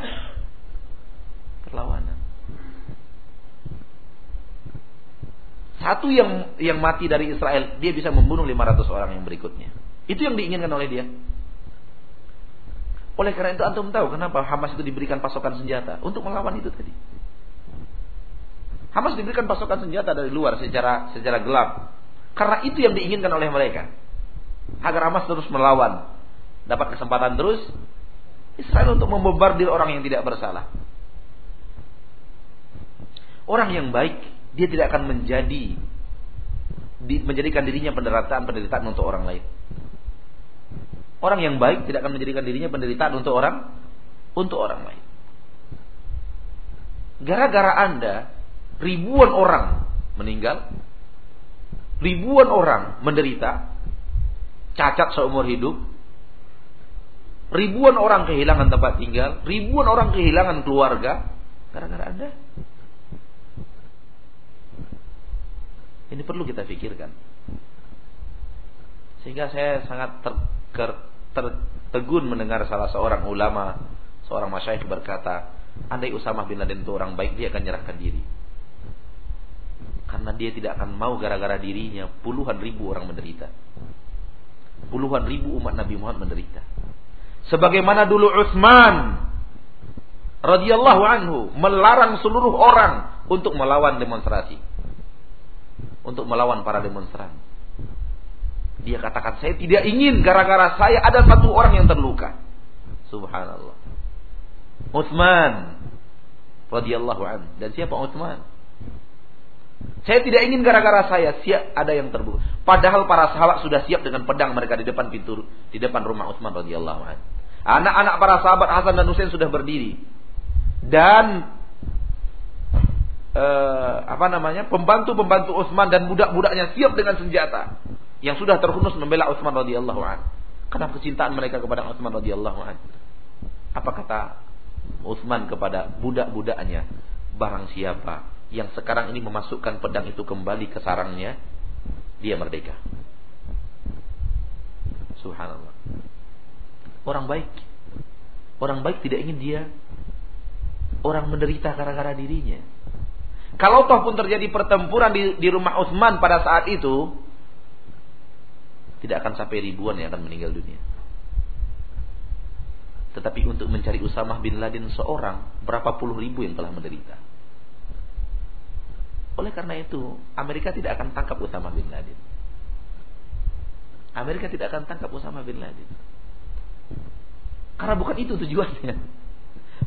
A: perlawanan. Satu yang yang mati dari Israel, dia bisa membunuh 500 orang yang berikutnya. Itu yang diinginkan oleh dia. Oleh karena itu antum tahu kenapa Hamas itu diberikan pasokan senjata untuk melawan itu tadi. Hamas diberikan pasokan senjata dari luar secara secara gelap. Karena itu yang diinginkan oleh mereka. Agar Hamas terus melawan. Dapat kesempatan terus Israel untuk membombardir orang yang tidak bersalah. Orang yang baik dia tidak akan menjadi di, menjadikan dirinya penderitaan penderitaan untuk orang lain. Orang yang baik tidak akan menjadikan dirinya penderitaan untuk orang untuk orang lain. Gara-gara Anda ribuan orang meninggal, ribuan orang menderita, cacat seumur hidup, ribuan orang kehilangan tempat tinggal, ribuan orang kehilangan keluarga, gara-gara Anda. Ini perlu kita pikirkan. Sehingga saya sangat ter, tertegun mendengar salah seorang ulama, seorang masyayikh berkata, andai Usamah bin Laden itu orang baik, dia akan menyerahkan diri. Karena dia tidak akan mau gara-gara dirinya puluhan ribu orang menderita. Puluhan ribu umat Nabi Muhammad menderita. Sebagaimana dulu Utsman radhiyallahu anhu melarang seluruh orang untuk melawan demonstrasi untuk melawan para demonstran. Dia katakan, saya tidak ingin gara-gara saya ada satu orang yang terluka. Subhanallah. Utsman radhiyallahu an. Dan siapa Utsman? Saya tidak ingin gara-gara saya siap ada yang terbunuh. Padahal para sahabat sudah siap dengan pedang mereka di depan pintu di depan rumah Utsman radhiyallahu an. Anak-anak para sahabat Hasan dan Husain sudah berdiri. Dan eh, apa namanya pembantu-pembantu Utsman dan budak-budaknya siap dengan senjata yang sudah terhunus membela Utsman radhiyallahu an. Karena kecintaan mereka kepada Utsman radhiyallahu an. Apa kata Utsman kepada budak-budaknya? Barang siapa yang sekarang ini memasukkan pedang itu kembali ke sarangnya, dia merdeka. Subhanallah. Orang baik. Orang baik tidak ingin dia orang menderita gara-gara dirinya. Kalau toh pun terjadi pertempuran di, di rumah Utsman pada saat itu, tidak akan sampai ribuan yang akan meninggal dunia. Tetapi untuk mencari Usamah bin Laden seorang, berapa puluh ribu yang telah menderita. Oleh karena itu, Amerika tidak akan tangkap Usamah bin Laden. Amerika tidak akan tangkap Usamah bin Laden. Karena bukan itu tujuannya.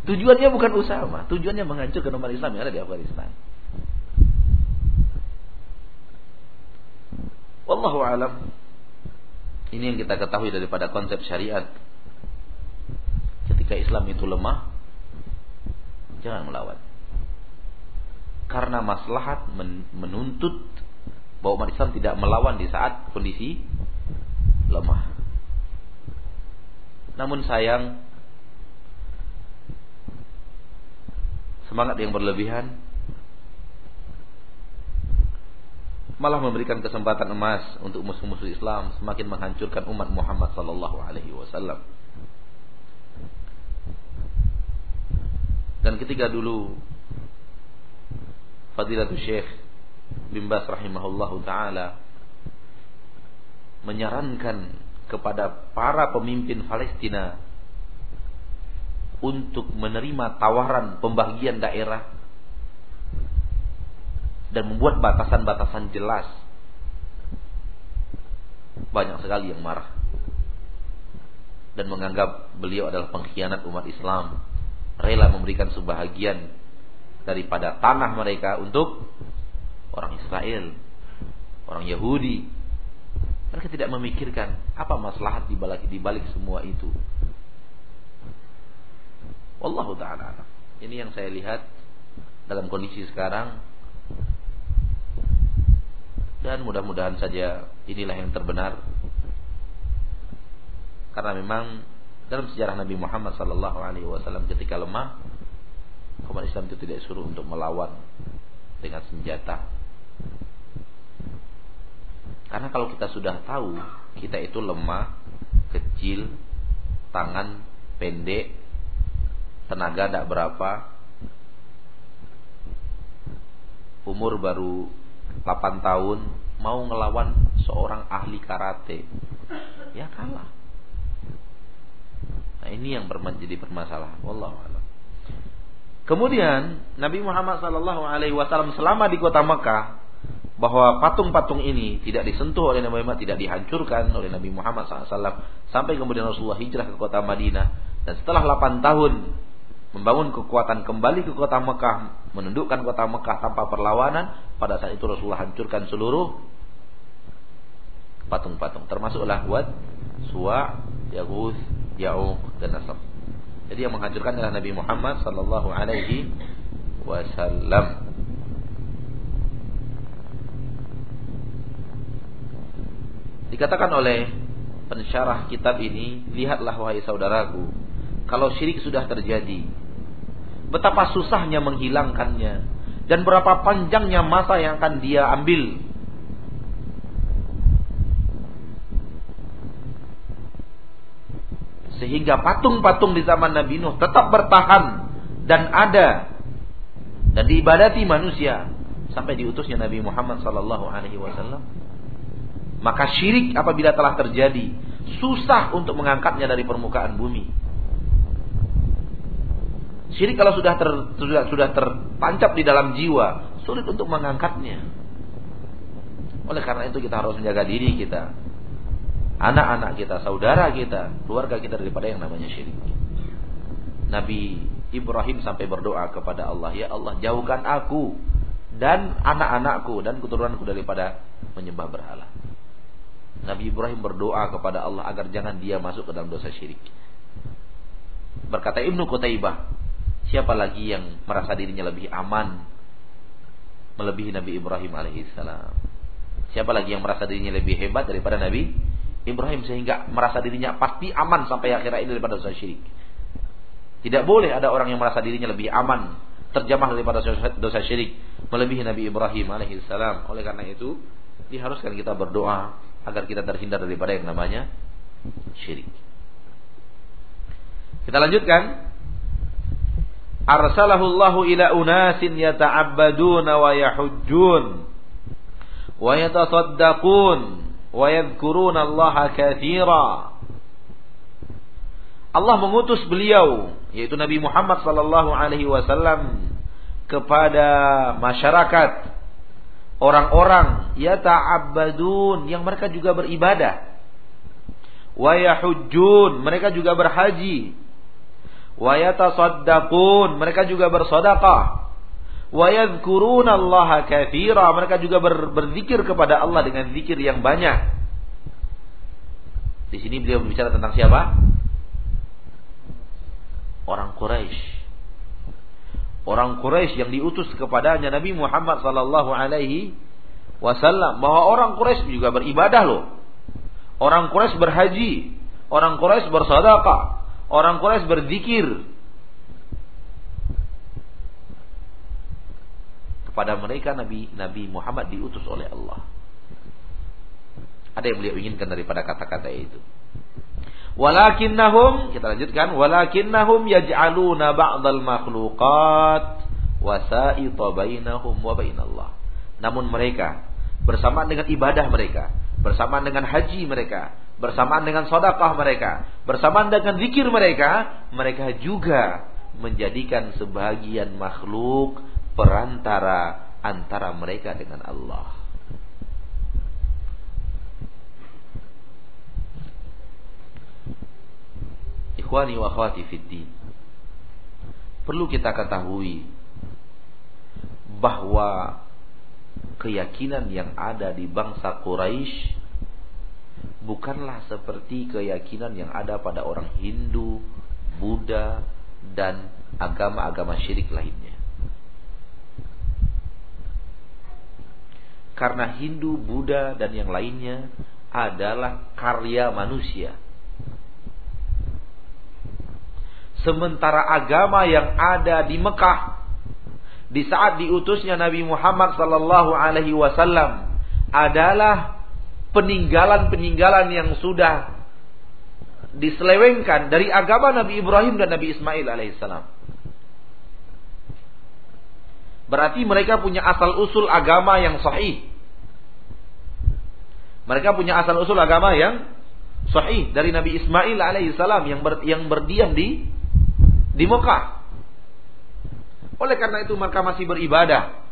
A: Tujuannya bukan Usama, tujuannya menghancurkan umat Islam yang ada di Afghanistan. Wallahu alam. Ini yang kita ketahui daripada konsep syariat. Ketika Islam itu lemah, jangan melawan. Karena maslahat menuntut bahwa umat Islam tidak melawan di saat kondisi lemah. Namun sayang semangat yang berlebihan malah memberikan kesempatan emas untuk musuh-musuh Islam semakin menghancurkan umat Muhammad sallallahu alaihi wasallam. Dan ketika dulu Fadilatul Syekh bin Bas rahimahullahu taala menyarankan kepada para pemimpin Palestina untuk menerima tawaran pembagian daerah dan membuat batasan-batasan jelas. Banyak sekali yang marah dan menganggap beliau adalah pengkhianat umat Islam, rela memberikan sebahagian daripada tanah mereka untuk orang Israel, orang Yahudi. Mereka tidak memikirkan apa maslahat di balik, di balik semua itu. Wallahu taala Ini yang saya lihat dalam kondisi sekarang dan mudah-mudahan saja inilah yang terbenar. Karena memang dalam sejarah Nabi Muhammad sallallahu alaihi wasallam ketika lemah umat Islam itu tidak suruh untuk melawan dengan senjata. Karena kalau kita sudah tahu kita itu lemah kecil tangan pendek tenaga tidak berapa umur baru 8 tahun mau ngelawan seorang ahli karate. Ya kalah. Nah ini yang menjadi permasalahan. Wallahu a'lam. Kemudian Nabi Muhammad sallallahu alaihi wasallam selama di kota Mekah bahwa patung-patung ini tidak disentuh oleh Nabi Muhammad, tidak dihancurkan oleh Nabi Muhammad SAW sampai kemudian Rasulullah hijrah ke kota Madinah. Dan setelah 8 tahun membangun kekuatan kembali ke kota Mekah, menundukkan kota Mekah tanpa perlawanan, pada saat itu Rasulullah hancurkan seluruh patung-patung, termasuklah buat Suwa, Yaghus, Ya'uq dan Nasr. Jadi yang menghancurkan adalah Nabi Muhammad sallallahu alaihi wasallam. Dikatakan oleh pensyarah kitab ini, lihatlah wahai saudaraku, kalau syirik sudah terjadi, betapa susahnya menghilangkannya dan berapa panjangnya masa yang akan dia ambil. Sehingga patung-patung di zaman Nabi Nuh tetap bertahan dan ada dan diibadati manusia sampai diutusnya Nabi Muhammad sallallahu alaihi wasallam. Maka syirik apabila telah terjadi susah untuk mengangkatnya dari permukaan bumi. Syirik kalau sudah ter, sudah sudah tertancap di dalam jiwa, sulit untuk mengangkatnya. Oleh karena itu kita harus menjaga diri kita, anak-anak kita, saudara kita, keluarga kita daripada yang namanya syirik. Nabi Ibrahim sampai berdoa kepada Allah, "Ya Allah, jauhkan aku dan anak-anakku dan keturunanku daripada menyembah berhala." Nabi Ibrahim berdoa kepada Allah agar jangan dia masuk ke dalam dosa syirik. Berkata Ibnu Qutaibah, Siapa lagi yang merasa dirinya lebih aman melebihi Nabi Ibrahim alaihissalam? Siapa lagi yang merasa dirinya lebih hebat daripada Nabi Ibrahim sehingga merasa dirinya pasti aman sampai akhir ini daripada dosa syirik? Tidak boleh ada orang yang merasa dirinya lebih aman terjemah daripada dosa syirik melebihi Nabi Ibrahim alaihissalam. Oleh karena itu diharuskan kita berdoa agar kita terhindar daripada yang namanya syirik. Kita lanjutkan arsalahu Allahu ila unasin yata'abbaduna wa yahujjun wa yatasaddaqun wa yadhkuruna Allah katsira Allah mengutus beliau yaitu Nabi Muhammad sallallahu alaihi wasallam kepada masyarakat orang-orang yata'abbadun yang mereka juga beribadah. Wa yahujjun mereka juga berhaji wa yatasaddaqun. Mereka juga bersedekah. Wa katsira. Mereka juga ber, berzikir kepada Allah dengan zikir yang banyak. Di sini beliau berbicara tentang siapa? Orang Quraisy. Orang Quraisy yang diutus kepadanya Nabi Muhammad sallallahu alaihi wasallam. Bahwa orang Quraisy juga beribadah loh. Orang Quraisy berhaji. Orang Quraisy bersedekah Orang Quraisy berzikir kepada mereka Nabi Nabi Muhammad diutus oleh Allah. Ada yang beliau inginkan daripada kata-kata itu. Walakinnahum kita lanjutkan walakinnahum yaj'aluna ba'dal makhluqat wasa'ita bainahum wa bainallah. Namun mereka bersama dengan ibadah mereka, bersama dengan haji mereka, bersamaan dengan sodakah mereka, bersamaan dengan zikir mereka, mereka juga menjadikan sebagian makhluk perantara antara mereka dengan Allah. Ikhwani wa akhwati fiddin. Perlu kita ketahui bahwa keyakinan yang ada di bangsa Quraisy bukanlah seperti keyakinan yang ada pada orang Hindu, Buddha, dan agama-agama syirik lainnya. Karena Hindu, Buddha dan yang lainnya adalah karya manusia. Sementara agama yang ada di Mekah di saat diutusnya Nabi Muhammad sallallahu alaihi wasallam adalah peninggalan-peninggalan yang sudah diselewengkan dari agama Nabi Ibrahim dan Nabi Ismail alaihissalam. Berarti mereka punya asal usul agama yang sahih. Mereka punya asal usul agama yang sahih dari Nabi Ismail alaihissalam yang ber, yang berdiam di di Mekah. Oleh karena itu mereka masih beribadah.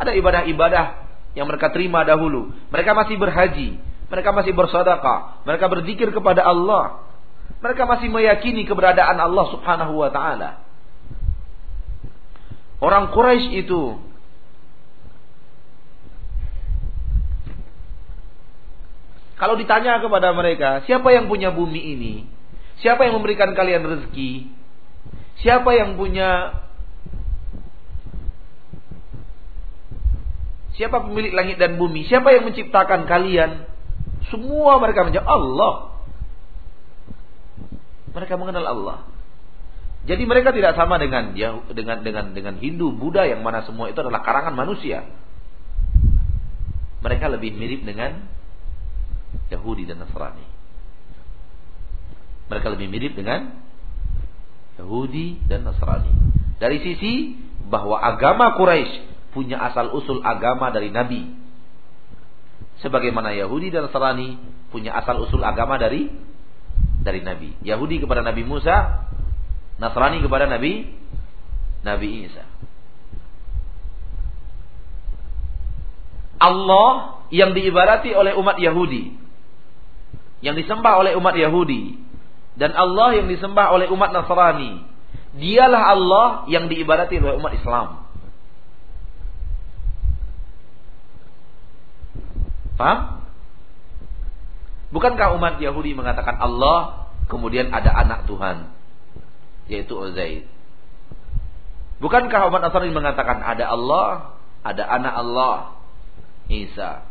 A: Ada ibadah-ibadah yang mereka terima dahulu. Mereka masih berhaji, mereka masih bersedekah, mereka berzikir kepada Allah. Mereka masih meyakini keberadaan Allah Subhanahu wa taala. Orang Quraisy itu Kalau ditanya kepada mereka, siapa yang punya bumi ini? Siapa yang memberikan kalian rezeki? Siapa yang punya Siapa pemilik langit dan bumi? Siapa yang menciptakan kalian? Semua mereka menjawab Allah. Mereka mengenal Allah. Jadi mereka tidak sama dengan dengan dengan dengan Hindu, Buddha yang mana semua itu adalah karangan manusia. Mereka lebih mirip dengan Yahudi dan Nasrani. Mereka lebih mirip dengan Yahudi dan Nasrani. Dari sisi bahwa agama Quraisy punya asal usul agama dari Nabi. Sebagaimana Yahudi dan Nasrani punya asal usul agama dari dari Nabi. Yahudi kepada Nabi Musa, Nasrani kepada Nabi Nabi Isa. Allah yang diibarati oleh umat Yahudi, yang disembah oleh umat Yahudi, dan Allah yang disembah oleh umat Nasrani. Dialah Allah yang diibadati oleh umat Islam. Paham? Bukankah umat Yahudi mengatakan Allah kemudian ada anak Tuhan yaitu Uzair? Bukankah umat Nasrani mengatakan ada Allah, ada anak Allah, Isa?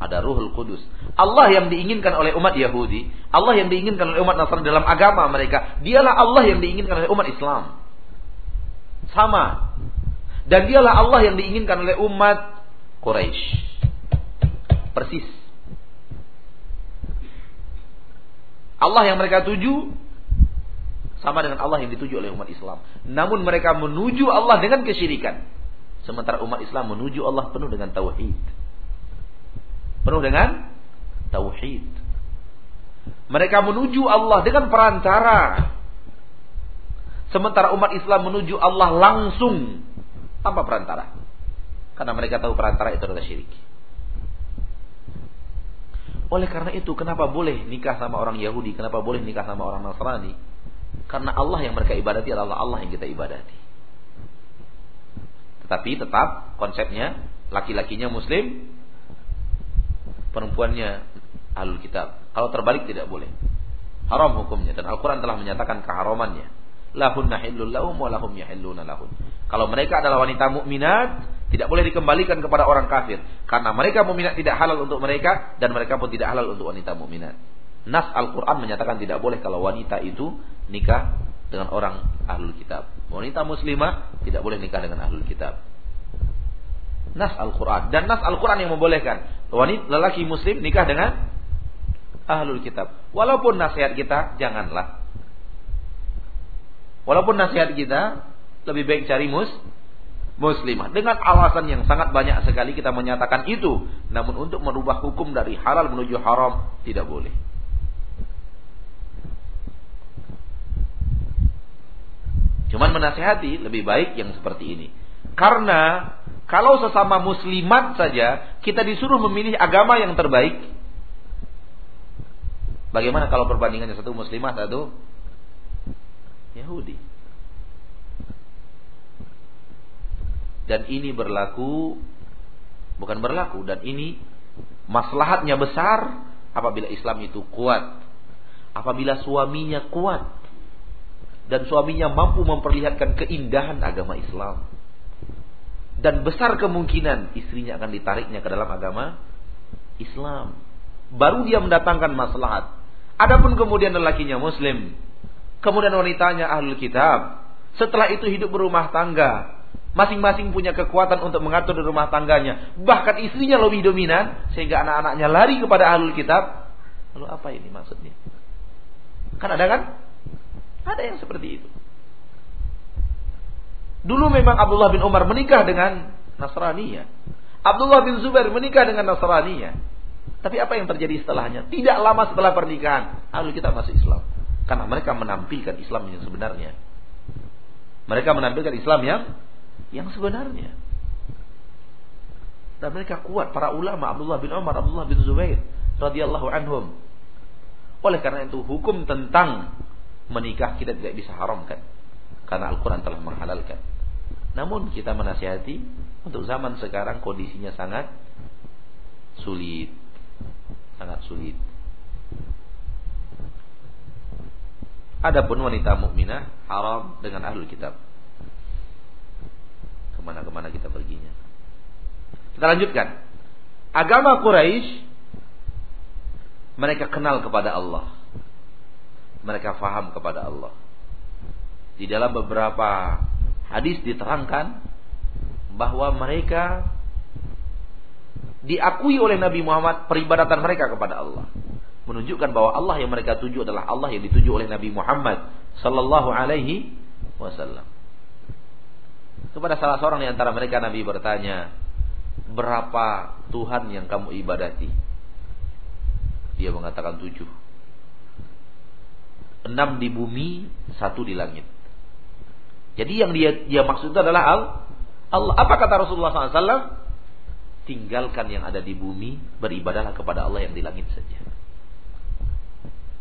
A: Ada Ruhul Kudus. Allah yang diinginkan oleh umat Yahudi, Allah yang diinginkan oleh umat Nasrani dalam agama mereka, dialah Allah yang diinginkan oleh umat Islam. Sama. Dan dialah Allah yang diinginkan oleh umat Quraisy. Persis. Allah yang mereka tuju sama dengan Allah yang dituju oleh umat Islam. Namun mereka menuju Allah dengan kesyirikan. Sementara umat Islam menuju Allah penuh dengan tauhid. Penuh dengan tauhid. Mereka menuju Allah dengan perantara. Sementara umat Islam menuju Allah langsung tanpa perantara. Karena mereka tahu perantara itu adalah syirik. Oleh karena itu, kenapa boleh nikah sama orang Yahudi? Kenapa boleh nikah sama orang Nasrani? Karena Allah yang mereka ibadati adalah Allah yang kita ibadati. Tetapi tetap konsepnya laki-lakinya muslim, perempuannya alul kitab. Kalau terbalik tidak boleh. Haram hukumnya dan Al-Qur'an telah menyatakan keharamannya. Lahun nahillul lahum wa lahum lahun. Kalau mereka adalah wanita mukminat, tidak boleh dikembalikan kepada orang kafir karena mereka mukminat tidak halal untuk mereka dan mereka pun tidak halal untuk wanita mukminat. Nas Al-Qur'an menyatakan tidak boleh kalau wanita itu nikah dengan orang ahlul kitab. Wanita muslimah tidak boleh nikah dengan ahlul kitab nas Al-Quran dan nas Al-Quran yang membolehkan wanita lelaki muslim nikah dengan ahlul kitab. Walaupun nasihat kita janganlah. Walaupun nasihat kita lebih baik cari mus muslimah dengan alasan yang sangat banyak sekali kita menyatakan itu. Namun untuk merubah hukum dari halal menuju haram tidak boleh. Cuman menasihati lebih baik yang seperti ini. Karena kalau sesama muslimat saja kita disuruh memilih agama yang terbaik, bagaimana kalau perbandingannya satu muslimah satu Yahudi? Dan ini berlaku bukan berlaku dan ini maslahatnya besar apabila Islam itu kuat. Apabila suaminya kuat. dan suaminya mampu memperlihatkan keindahan agama Islam. Dan besar kemungkinan istrinya akan ditariknya ke dalam agama Islam. Baru dia mendatangkan maslahat. Adapun kemudian lelakinya muslim, kemudian wanitanya ahlul kitab, setelah itu hidup berumah tangga, masing-masing punya kekuatan untuk mengatur di rumah tangganya, bahkan istrinya lebih dominan sehingga anak-anaknya lari kepada ahlul kitab. Lalu apa ini maksudnya? Kan ada kan? Ada yang seperti itu. Dulu memang Abdullah bin Umar menikah dengan Nasraniyah. Abdullah bin Zubair menikah dengan Nasraniyah. Tapi apa yang terjadi setelahnya? Tidak lama setelah pernikahan, lalu kita masuk Islam. Karena mereka menampilkan Islam yang sebenarnya. Mereka menampilkan Islam yang yang sebenarnya. Dan mereka kuat para ulama Abdullah bin Umar, Abdullah bin Zubair radhiyallahu anhum. Oleh karena itu hukum tentang menikah kita tidak bisa haramkan karena Al-Qur'an telah menghalalkan. Namun kita menasihati untuk zaman sekarang kondisinya sangat sulit. Sangat sulit. Adapun wanita mukminah haram dengan ahlul kitab. Ke mana-kemana kita perginya. Kita lanjutkan. Agama Quraisy mereka kenal kepada Allah mereka faham kepada Allah. Di dalam beberapa hadis diterangkan bahwa mereka diakui oleh Nabi Muhammad peribadatan mereka kepada Allah. Menunjukkan bahwa Allah yang mereka tuju adalah Allah yang dituju oleh Nabi Muhammad sallallahu alaihi wasallam. Kepada salah seorang di antara mereka Nabi bertanya, "Berapa Tuhan yang kamu ibadati?" Dia mengatakan tujuh enam di bumi, satu di langit. Jadi yang dia dia maksud itu adalah Allah. Apa kata Rasulullah SAW? Tinggalkan yang ada di bumi, beribadahlah kepada Allah yang di langit saja.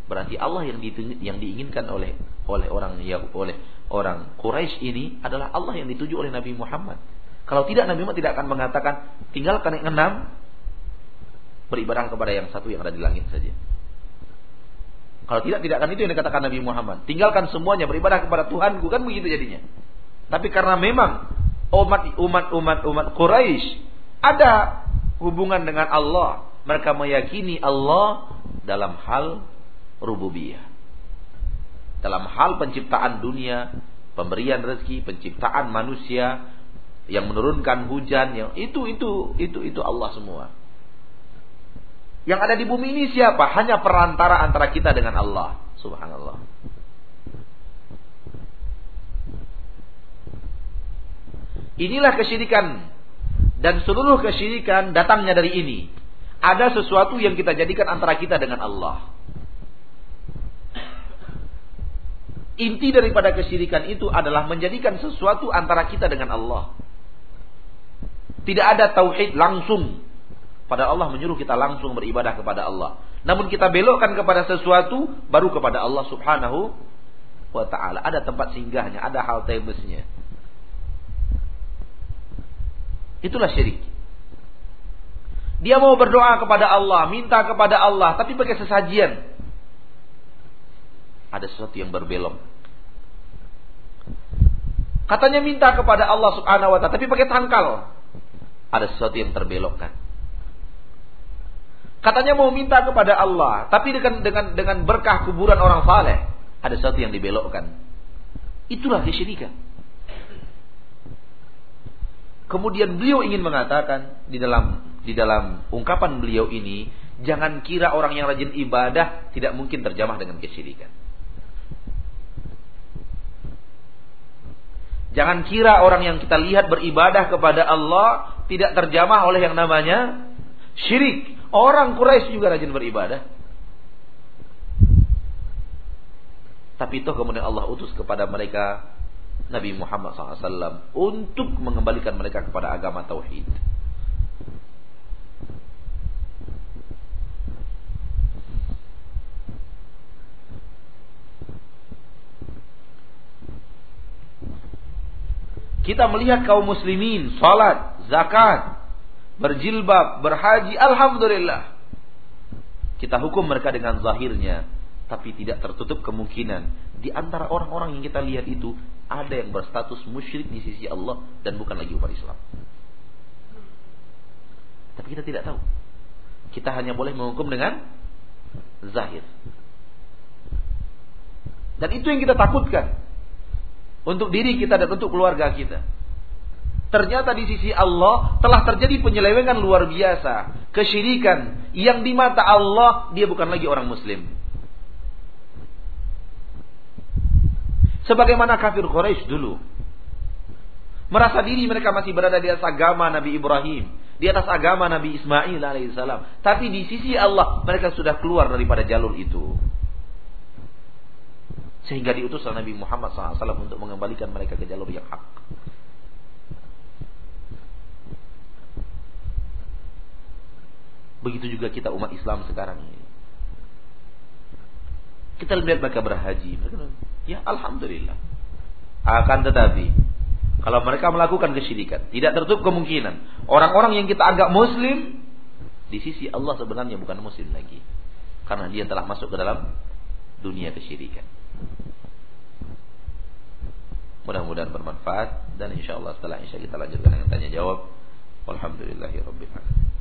A: Berarti Allah yang, di, yang diinginkan oleh oleh orang yang oleh orang Quraisy ini adalah Allah yang dituju oleh Nabi Muhammad. Kalau tidak Nabi Muhammad tidak akan mengatakan tinggalkan yang enam, beribadah kepada yang satu yang ada di langit saja. Kalau tidak, tidak akan itu yang dikatakan Nabi Muhammad. Tinggalkan semuanya beribadah kepada Tuhan, bukan begitu jadinya. Tapi karena memang umat umat umat umat Quraisy ada hubungan dengan Allah, mereka meyakini Allah dalam hal rububiyah. Dalam hal penciptaan dunia, pemberian rezeki, penciptaan manusia, yang menurunkan hujan, yang itu itu itu itu Allah semua. Yang ada di bumi ini siapa? Hanya perantara antara kita dengan Allah. Subhanallah. Inilah kesyirikan. Dan seluruh kesyirikan datangnya dari ini. Ada sesuatu yang kita jadikan antara kita dengan Allah. Inti daripada kesyirikan itu adalah menjadikan sesuatu antara kita dengan Allah. Tidak ada tauhid langsung pada Allah menyuruh kita langsung beribadah kepada Allah. Namun kita belokkan kepada sesuatu baru kepada Allah Subhanahu wa taala. Ada tempat singgahnya, ada hal busnya. Itulah syirik. Dia mau berdoa kepada Allah, minta kepada Allah, tapi pakai sesajian. Ada sesuatu yang berbelok. Katanya minta kepada Allah Subhanahu wa taala, tapi pakai tangkal. Ada sesuatu yang terbelokkan. Katanya mau minta kepada Allah, tapi dengan dengan dengan berkah kuburan orang saleh, ada sesuatu yang dibelokkan. Itulah kesyirikan. Kemudian beliau ingin mengatakan di dalam di dalam ungkapan beliau ini, jangan kira orang yang rajin ibadah tidak mungkin terjamah dengan kesyirikan. Jangan kira orang yang kita lihat beribadah kepada Allah tidak terjamah oleh yang namanya syirik. Orang Quraisy juga rajin beribadah. Tapi itu kemudian Allah utus kepada mereka Nabi Muhammad SAW untuk mengembalikan mereka kepada agama tauhid. Kita melihat kaum muslimin salat, zakat, berjilbab, berhaji, alhamdulillah. Kita hukum mereka dengan zahirnya, Tapi tidak tertutup kemungkinan di antara orang-orang yang kita lihat itu ada yang berstatus musyrik di sisi Allah dan bukan lagi umat Islam. Tapi kita tidak tahu. Kita hanya boleh menghukum dengan zahir. Dan itu yang kita takutkan untuk diri kita dan untuk keluarga kita. Ternyata di sisi Allah telah terjadi penyelewengan luar biasa, kesyirikan yang di mata Allah dia bukan lagi orang muslim. Sebagaimana kafir Quraisy dulu. Merasa diri mereka masih berada di atas agama Nabi Ibrahim, di atas agama Nabi Ismail alaihissalam. Tapi di sisi Allah mereka sudah keluar daripada jalur itu. Sehingga diutus Nabi Muhammad SAW untuk mengembalikan mereka ke jalur yang hak. Begitu juga kita umat Islam sekarang ini. Kita lihat mereka berhaji. Ya Alhamdulillah. Akan tetapi, kalau mereka melakukan kesyirikan, tidak tertutup kemungkinan. Orang-orang yang kita anggap muslim, di sisi Allah sebenarnya bukan muslim lagi. Karena dia telah masuk ke dalam dunia kesyirikan. Mudah-mudahan bermanfaat dan insya Allah setelah insya kita lanjutkan dengan tanya jawab. Alhamdulillahirobbilalamin.